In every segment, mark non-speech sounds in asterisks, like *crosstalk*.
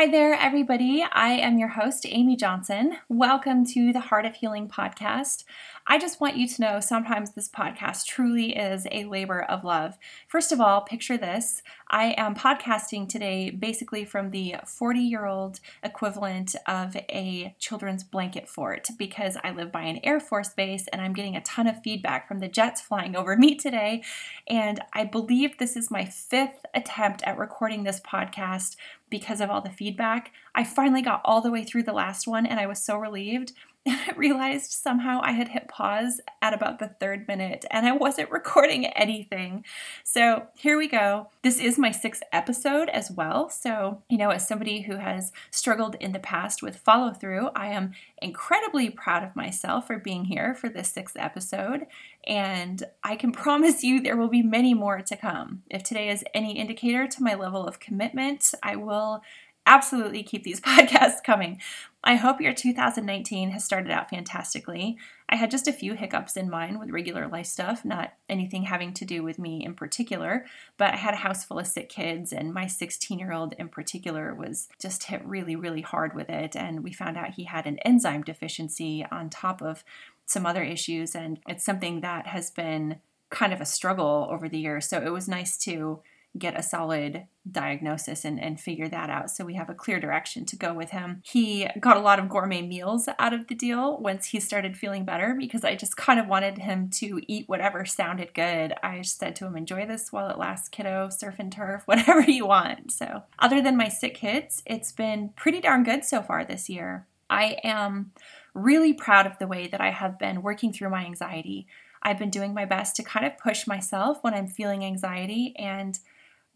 Hi there, everybody. I am your host, Amy Johnson. Welcome to the Heart of Healing podcast. I just want you to know sometimes this podcast truly is a labor of love. First of all, picture this I am podcasting today basically from the 40 year old equivalent of a children's blanket fort because I live by an Air Force base and I'm getting a ton of feedback from the jets flying over me today. And I believe this is my fifth attempt at recording this podcast because of all the feedback. I finally got all the way through the last one and I was so relieved. *laughs* I realized somehow I had hit pause at about the third minute and I wasn't *laughs* recording anything. So here we go. This is my sixth episode as well. So, you know, as somebody who has struggled in the past with follow through, I am incredibly proud of myself for being here for this sixth episode. And I can *laughs* promise you there will be many more to come. If today is any indicator to my level of commitment, I will absolutely keep these *laughs* podcasts coming. I hope your 2019 has started out fantastically. I had just a few hiccups in mind with regular life stuff, not anything having to do with me in particular, but I had a house full of sick kids, and my 16 year old in particular was just hit really, really hard with it. And we found out he had an enzyme deficiency on top of some other issues, and it's something that has been kind of a struggle over the years. So it was nice to get a solid diagnosis and, and figure that out. So we have a clear direction to go with him. He got a lot of gourmet meals out of the deal once he started feeling better because I just kind of wanted him to eat whatever sounded good. I said to him, enjoy this while it lasts, kiddo, surf and turf, *laughs* whatever you want. So, other than my sick kids, it's been pretty darn good so far this year. I am really proud of the way that I have been working through my anxiety. I've been doing my best to kind of push myself when I'm feeling anxiety and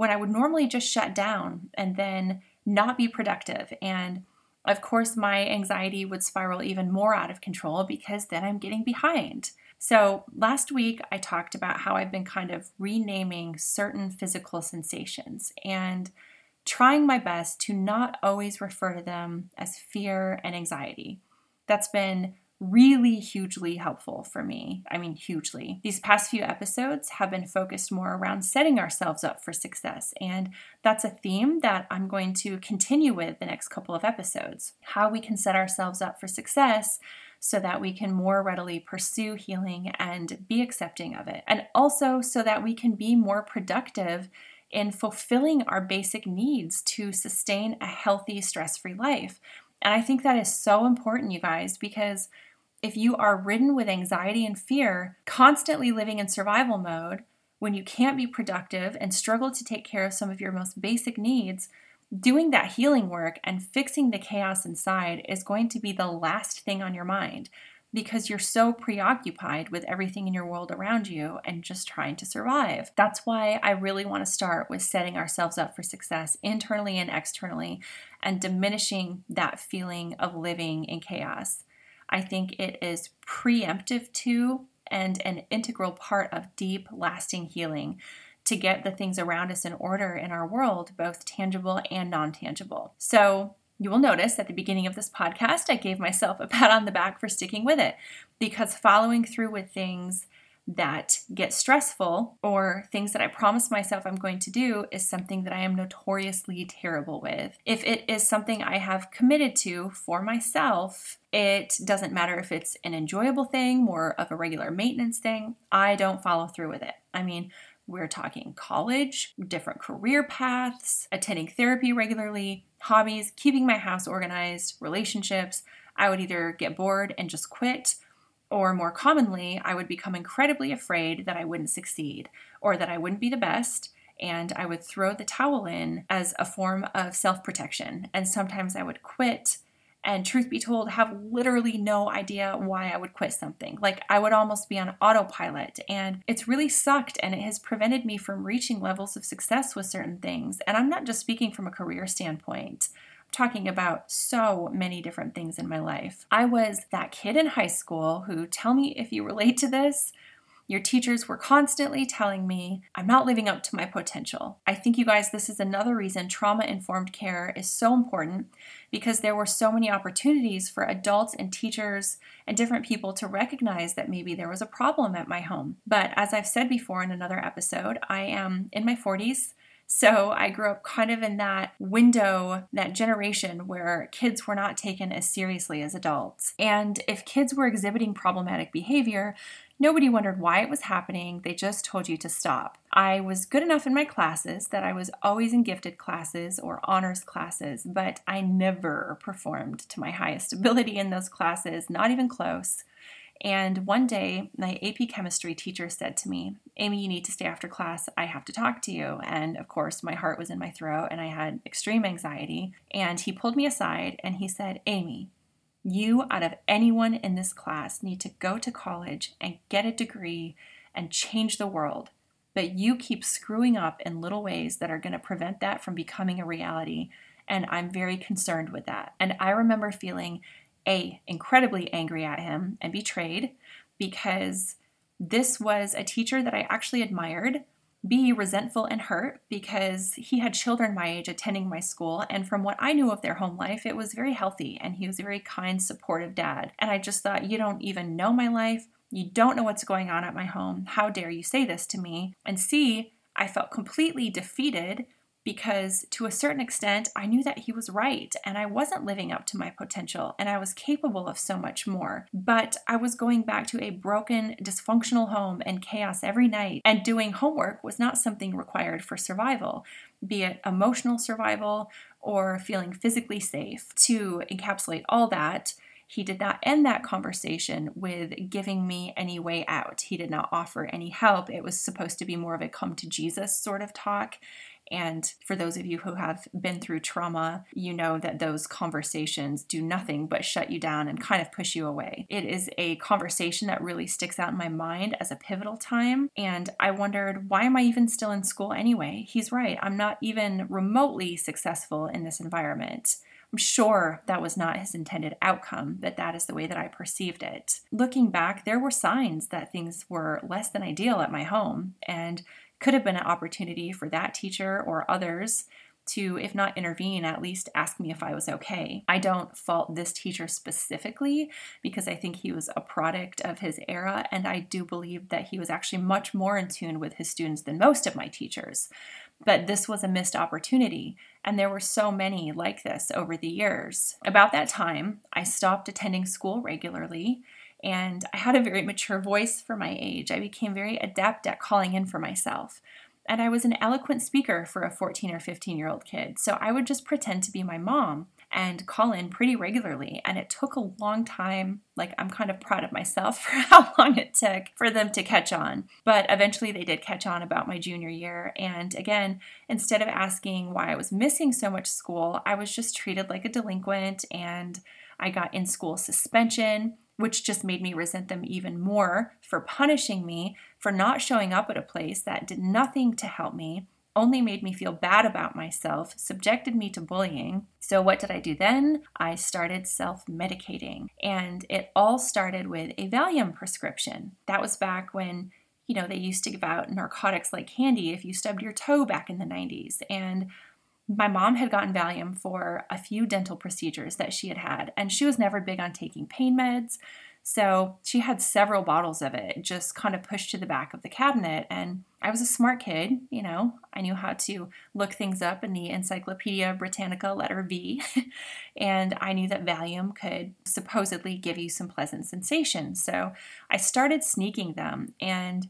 when I would normally just shut down and then not be productive. And of course, my anxiety would spiral even more out of control because then I'm getting behind. So, last week I talked about how I've been kind of renaming certain physical sensations and trying my best to not always refer to them as fear and anxiety. That's been really hugely helpful for me. I mean, hugely. These past few episodes have been focused more around setting ourselves up for success, and that's a theme that I'm going to continue with the next couple of episodes. How we can set ourselves up for success so that we can more readily pursue healing and be accepting of it, and also so that we can be more productive in fulfilling our basic needs to sustain a healthy, stress free life. And I think that is so important, you guys, because if you are ridden with anxiety and fear, constantly living in survival mode, when you can't be productive and struggle to take care of some of your most basic needs, doing that healing work and fixing the chaos inside is going to be the last thing on your mind because you're so preoccupied with everything in your world around you and just trying to survive. That's why I really want to start with setting ourselves up for success internally and externally and diminishing that feeling of living in chaos. I think it is preemptive to and an integral part of deep, lasting healing to get the things around us in order in our world, both tangible and non tangible. So, you will notice at the beginning of this podcast, I gave myself a pat on the back for sticking with it because following through with things that get stressful or things that I promise myself I'm going to do is something that I am notoriously terrible with. If it is something I have committed to for myself, it doesn't matter if it's an enjoyable thing, more of a regular maintenance thing, I don't follow through with it. I mean, we're talking college, different career paths, attending therapy regularly, hobbies, keeping my house organized, relationships. I would either get bored and just quit or more commonly, I would become incredibly afraid that I wouldn't succeed or that I wouldn't be the best. And I would throw the towel in as a form of self protection. And sometimes I would quit and truth be told have literally no idea why i would quit something like i would almost be on autopilot and it's really sucked and it has prevented me from reaching levels of success with certain things and i'm not just speaking from a career standpoint talking about so many different things in my life. I was that kid in high school who, tell me if you relate to this, your teachers were constantly telling me I'm not living up to my potential. I think, you guys, this is another reason trauma informed care is so important because there were so many opportunities for adults and teachers and different people to recognize that maybe there was a problem at my home. But as I've said before in another episode, I am in my 40s So I grew up kind of in that window, that generation where kids were not taken as seriously as adults. And if kids were exhibiting problematic behavior, Nobody wondered why it was happening, they just told you to stop. I was good enough in my classes that I was always in gifted classes or honors classes, but I never performed to my highest *laughs* ability in those classes, not even close. And one day, my AP chemistry teacher said to me, Amy, you need to stay after class. I have to talk to you. And of course, my heart was in my throat and I had extreme anxiety. And he pulled me aside and he said, Amy, you, out of anyone in this class, need to go to college and get a degree and change the world. But you keep screwing up in little ways that are going to prevent that from becoming a reality. And I'm very concerned with that. And I remember feeling A, incredibly angry at him and betrayed because this was a teacher that I actually admired B, resentful and hurt because he had children my age attending my school. And from what I knew of their home life, it was very healthy and he was a very kind, supportive dad. And I just thought, you don't even know my life. You don't know what's going on at my home. How dare you say this to me? And C, I felt completely defeated because to a certain extent, I knew that he was right and I wasn't living up to my potential and I was capable of so much more. But I was going back to a broken, dysfunctional home and chaos every night, and doing homework was not something required for survival, be it emotional survival or feeling physically safe. To encapsulate all that, he did not end that conversation with giving me any way out. He did not offer any help. It was supposed to be more of a come to Jesus sort of talk. And for those of you who have been through trauma, you know that those conversations do nothing but shut you down and kind of push you away. It is a conversation that really sticks out in my mind as a pivotal time. And I wondered, why am I even still in school anyway? He's right. I'm not even remotely successful in this environment. I'm sure that was not his intended outcome, but that is the way that I perceived it. Looking back, there were signs that things were less than ideal at my home, and could have been an opportunity for that teacher or others to, if not intervene, at least ask me if I was okay. I don't fault this teacher specifically because I think he was a product of his era, and I do believe that he was actually much more in tune with his students than most of my teachers. But this was a missed opportunity, and there were so many like this over the years. About that time, I stopped attending school regularly and I had a very mature voice for my age. I became very adept at calling in for myself. And I was an eloquent speaker for a 14 or 15 year old kid. So I would just pretend to be my mom and call in pretty regularly. And it took a long time. Like, I'm kind of proud of myself *laughs* for how long it took for them to catch on. But eventually they did catch on about my junior year. And again, instead of asking why I was missing so much school, I was just treated like a delinquent and I got in school suspension which just made me resent them even more for punishing me for not showing up at a place that did nothing to help me, only made me feel bad about myself, subjected me to bullying. So, what did I do then? I started self medicating. And it all started with a Valium prescription. That was back when you know, they used to give out narcotics like candy if you stubbed your toe back in the 90s. And my mom had gotten Valium for a few dental procedures that she had had, and she was never big on taking pain meds. So she had several bottles of it just kind of pushed to the back of the cabinet. And I was a smart kid, you know, I knew how to look things up in the Encyclopedia Britannica letter V. *laughs* and I knew that Valium could supposedly give you some pleasant sensations. So I started sneaking them. And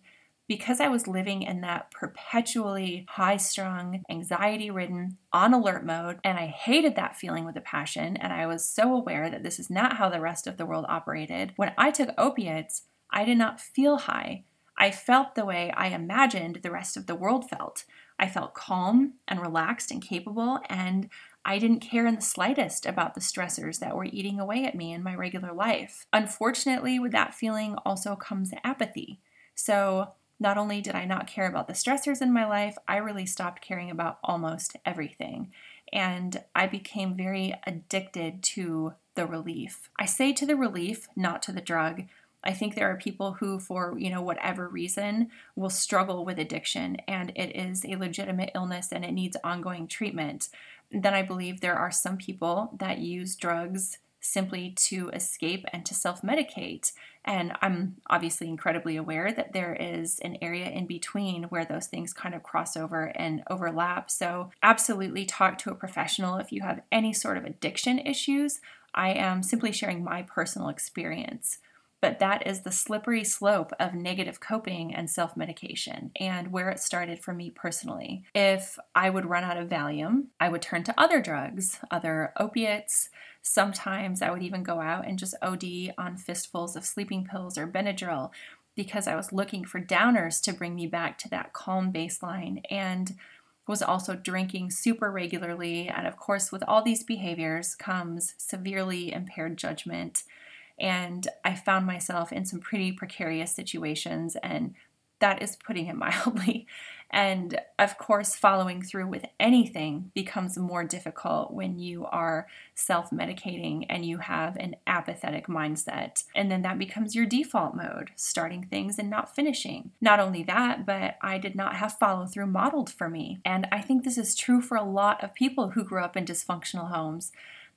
because I was living in that perpetually high strung, anxiety ridden, on alert mode, and I hated that feeling with a passion, and I was so aware that this is not how the rest of the world operated, when I took opiates, I did not feel high. I felt the way I imagined the rest of the world felt. I felt calm and relaxed and capable, and I didn't care in the slightest about the stressors that were eating away at me in my regular life. Unfortunately, with that feeling also comes apathy. So not only did I not care about the stressors in my life, I really stopped caring about almost everything. And I became very addicted to the relief. I say to the relief, not to the drug. I think there are people who, for you know whatever reason, will struggle with addiction, and it is a legitimate illness and it needs ongoing treatment. Then I believe there are some people that use drugs simply to escape and to self medicate. And I'm obviously incredibly aware that there is an area in between where those things kind of cross over and overlap. So, absolutely talk to a professional if you have any sort of addiction issues. I am simply sharing my personal experience but that is the slippery slope of negative coping and self medication and where it started for me personally. If I would run out of Valium, I would turn to other drugs, other opiates. Sometimes I would even go out and just OD on fistfuls of sleeping pills or Benadryl because I was looking for downers to bring me back to that calm baseline and was also drinking super regularly. And of course, with all these behaviors comes severely impaired judgment and I found myself in some pretty precarious situations, and that is putting it *laughs* mildly. And of course, following through with anything becomes more difficult when you are self medicating and you have an apathetic mindset. And then that becomes your default mode, starting things and not finishing. Not only that, but I did not have follow through modeled for me. And I think this is true for a lot of people who grew up in dysfunctional homes.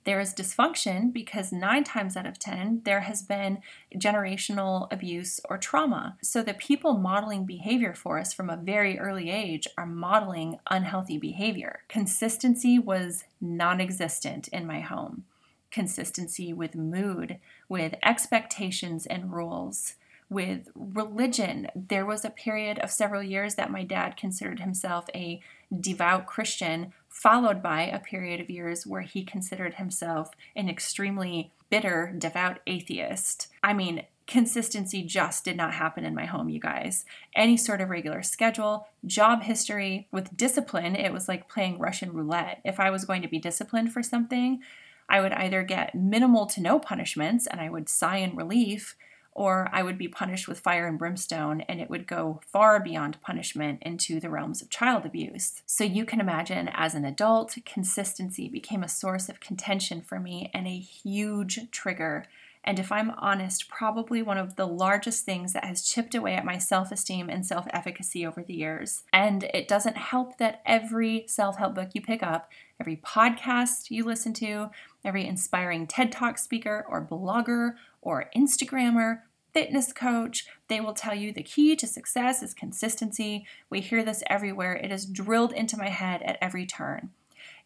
There is dysfunction because nine times out of 10, there has been generational abuse or trauma. So the people modeling behavior for us from a very early age are modeling unhealthy behavior. Consistency was non existent in my home. Consistency with mood, with expectations and rules with religion. There was a period of several years that my dad considered himself a devout Christian, followed by a period of years where he considered himself an extremely bitter, devout atheist. I mean, consistency just did not happen in my home, you guys. Any sort of regular schedule, job history, with discipline, it was like playing Russian roulette. If I was going to be disciplined for something, I would either get minimal to no punishments and I would sigh in relief, or I would be punished with fire and brimstone, and it would go far beyond punishment into the realms of child abuse. So you can imagine, as an adult, consistency became a source of contention for me and a huge trigger. And if I'm honest, probably one of the largest things that has chipped away at my self esteem and self efficacy over the years. And it doesn't help that every self help book you pick up, every podcast you listen to, every inspiring TED Talk speaker or blogger or Instagrammer, fitness coach, they will tell you the key to success is consistency. We hear this everywhere. It is drilled into my head at every turn.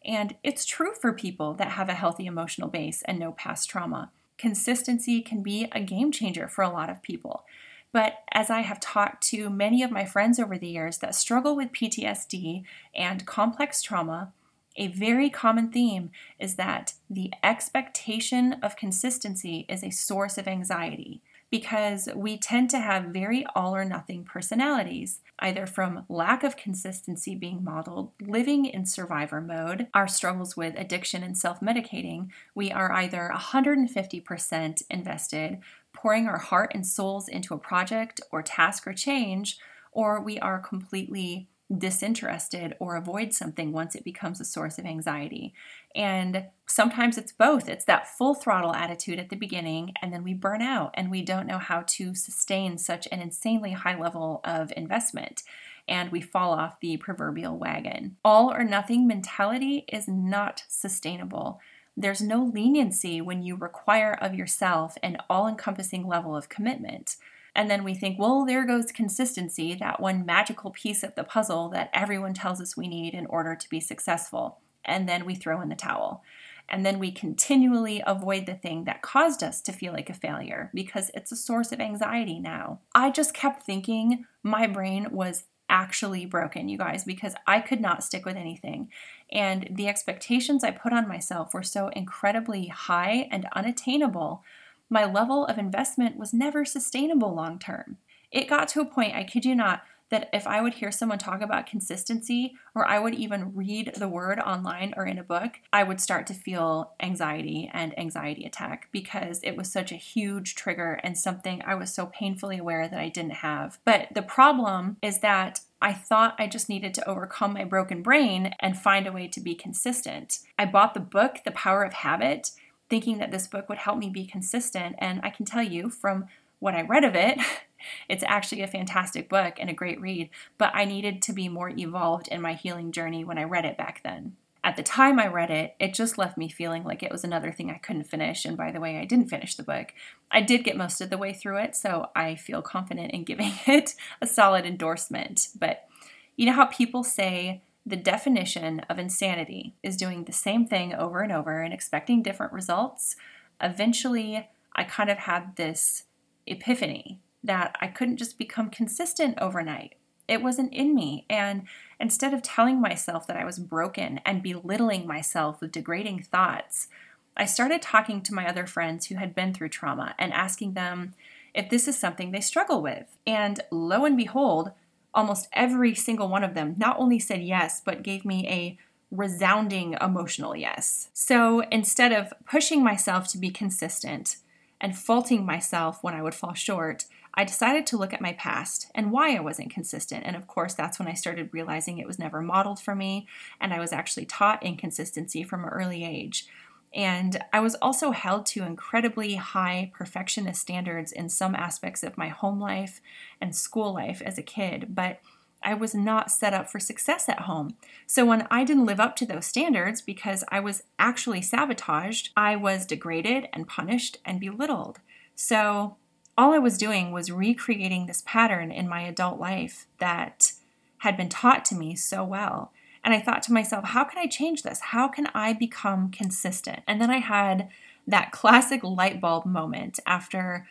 And it's true for people that have a healthy emotional base and no past trauma. Consistency can be a game changer for a lot of people. But as I have talked to many of my friends over the years that struggle with PTSD and complex trauma, a very common theme is that the expectation of consistency is a source of anxiety because we tend to have very all or nothing personalities, either from lack of consistency being modeled, living in survivor mode, our struggles with addiction and self medicating. We are either 150% invested, pouring our heart and souls into a project or task or change, or we are completely disinterested or avoid something once it becomes a source of anxiety. And sometimes it's both. It's that full throttle attitude at the beginning, and then we burn out and we don't know how to sustain such an insanely high level of investment. And we fall off the proverbial wagon. All or nothing mentality is not sustainable. There's no leniency when you require of yourself an all encompassing level of commitment. And then we think, well, there goes consistency, that one magical piece of the puzzle that everyone tells us we need in order to be successful. And then we throw in the towel. And then we continually avoid the thing that caused us to feel like a failure because it's a source of anxiety now. I just kept thinking my brain was actually broken, you guys, because I could not stick with anything. And the expectations I put on myself were so incredibly high and unattainable my level of investment was never sustainable long term. It got to a point, I kid you not, that if I would hear someone talk about consistency or I would even read the word online or in a book, I would start to feel anxiety and anxiety attack because it was such a huge trigger and something I was so painfully aware that I didn't have. But the problem is that I thought I just needed to overcome my broken brain and find a way to be consistent. I bought the book, The Power of Habit, thinking that this book would help me be consistent. And I can tell you from what I read of it, *laughs* it's actually a fantastic book and a great read, but I needed to be more evolved in my healing journey when I read it back then. At the time I read it, it just left me feeling like it was another thing I couldn't finish. And by the way, I didn't finish the book. I did get most of the way through it, so I feel confident in *laughs* giving it a solid endorsement. But you know how people say the definition of insanity is doing the same thing over and over and expecting different results? Eventually, I kind of had this epiphany that I couldn't just become consistent overnight. It wasn't in me. And instead of telling myself that I was broken and belittling myself with degrading thoughts, I started talking to my other friends who had been through trauma and asking them if this is something they struggle with. And lo and behold, almost every single one of them not only said yes, but gave me a resounding emotional yes. So instead of pushing myself to be consistent and faulting myself when I would fall short, I decided to look at my past and why I wasn't consistent. And of course, that's when I started realizing it was never modeled for me, and I was actually taught inconsistency from an early age. And I was also held to incredibly high perfectionist standards in some aspects of my home life and school life as a kid, but I was not set up for success at home. So when I didn't live up to those standards because I was actually sabotaged, I was degraded and punished and belittled. So all I was doing was recreating this pattern in my adult life that had been taught to me so well. And I thought to myself, how can I change this? How can I become consistent? And then I had that *laughs* classic light bulb moment after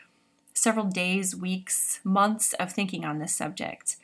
several days, weeks, months of thinking on this subject.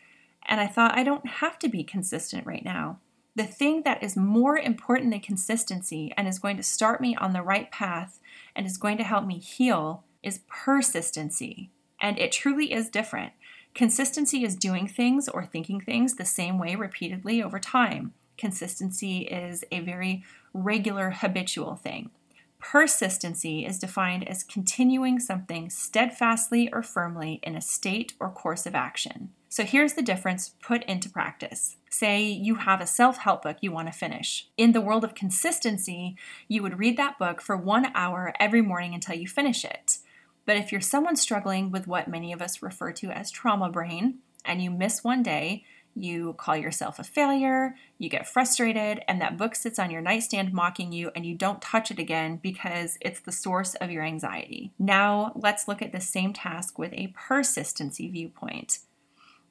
And I thought, I don't have to be consistent right now. The thing that is more important than consistency and is going to start me on the right path and is going to help me heal is persistency, and it truly is different. Consistency is doing things or thinking things the same way repeatedly over time. Consistency is a very regular, habitual thing. Persistency is defined as continuing something steadfastly or firmly in a state or course of action. So here's the difference put into practice. Say you have a self help book you want to finish. In the world of consistency, you would read that book for one hour every morning until you finish it. But if you're someone struggling with what many of us refer to as trauma brain, and you miss one day, you call yourself a failure, you get frustrated, and that book sits on your nightstand mocking you, and you don't touch it again because it's the source of your anxiety. Now, let's look at the same task with a persistency viewpoint.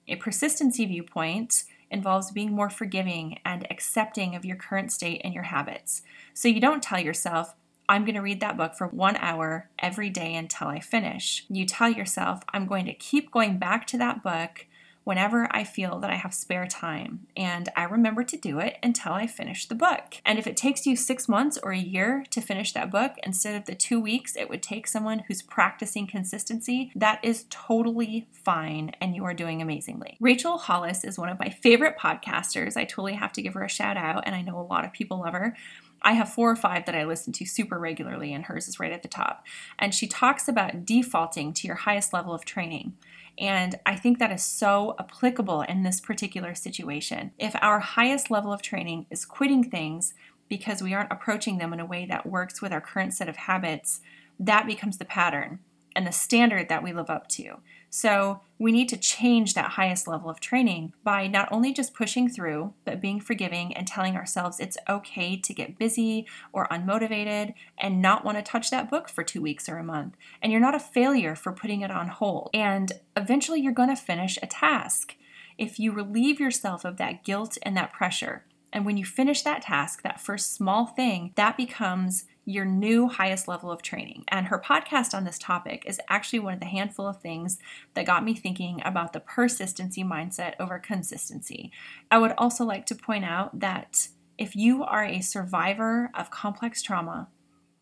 A persistency viewpoint involves being more forgiving and accepting of your current state and your habits. So you don't tell yourself, I'm going to read that book for one hour every day until I finish. You tell yourself, I'm going to keep going back to that book whenever I feel that I have spare time. And I remember to do it until I finish the book. And if it takes you six months or a year to finish that book, instead of the two weeks it would take someone who's practicing consistency, that is totally fine and you are doing amazingly. Rachel Hollis is one of my favorite podcasters. I totally have to give her a shout out, and I know a lot of people love her. I have four or five that I listen to super regularly, and hers is right at the top. And she talks about defaulting to your highest level of training. And I think that is so applicable in this particular situation. If our highest level of training is quitting things because we aren't approaching them in a way that works with our current set of habits, that becomes the pattern and the standard that we live up to. So we need to change that highest level of training by not only just pushing through, but being forgiving and telling ourselves it's okay to get busy or unmotivated and not want to touch that book for two weeks or a month. And you're not a failure for putting it on hold. And eventually you're going to finish a task. If you relieve yourself of that guilt and that pressure, and when you finish that task, that first small thing, that becomes your new highest level of training. And her podcast on this topic is actually one of the handful of things that got me thinking about the persistency mindset over consistency. I would also like to point out that if you are a survivor of complex trauma,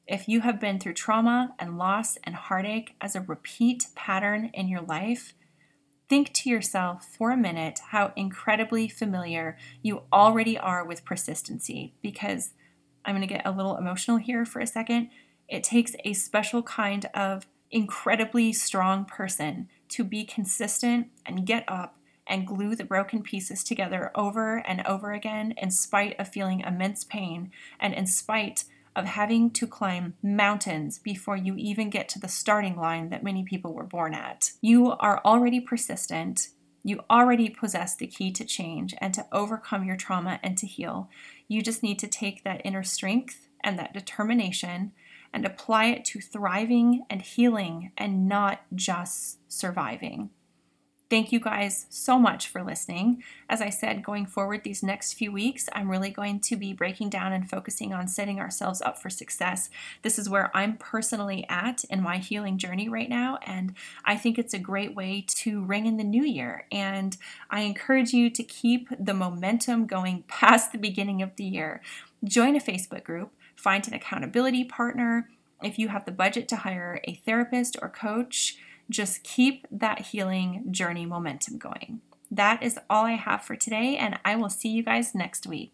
if you have been through trauma and loss and heartache as a repeat pattern in your life, think to yourself for a minute how incredibly familiar you already are with persistency because I'm going to get a little emotional here for a second. It takes a special kind of incredibly strong person to be consistent and get up and glue the broken pieces together over and over again in spite of feeling immense pain and in spite of having to climb mountains before you even get to the starting line that many people were born at. You are already persistent You already possess the key to change and to overcome your trauma and to heal. You just need to take that inner strength and that determination and apply it to thriving and healing and not just surviving. Thank you guys so much for listening. As I said, going forward these next few weeks, I'm really going to be breaking down and focusing on setting ourselves up for success. This is where I'm personally at in my healing journey right now, and I think it's a great way to ring in the new year. And I encourage you to keep the momentum going *laughs* past the beginning of the year. Join a Facebook group, find an accountability partner. If you have the budget to hire a therapist or coach, just keep that healing journey momentum going. That is all I have for today, and I will see you guys next week.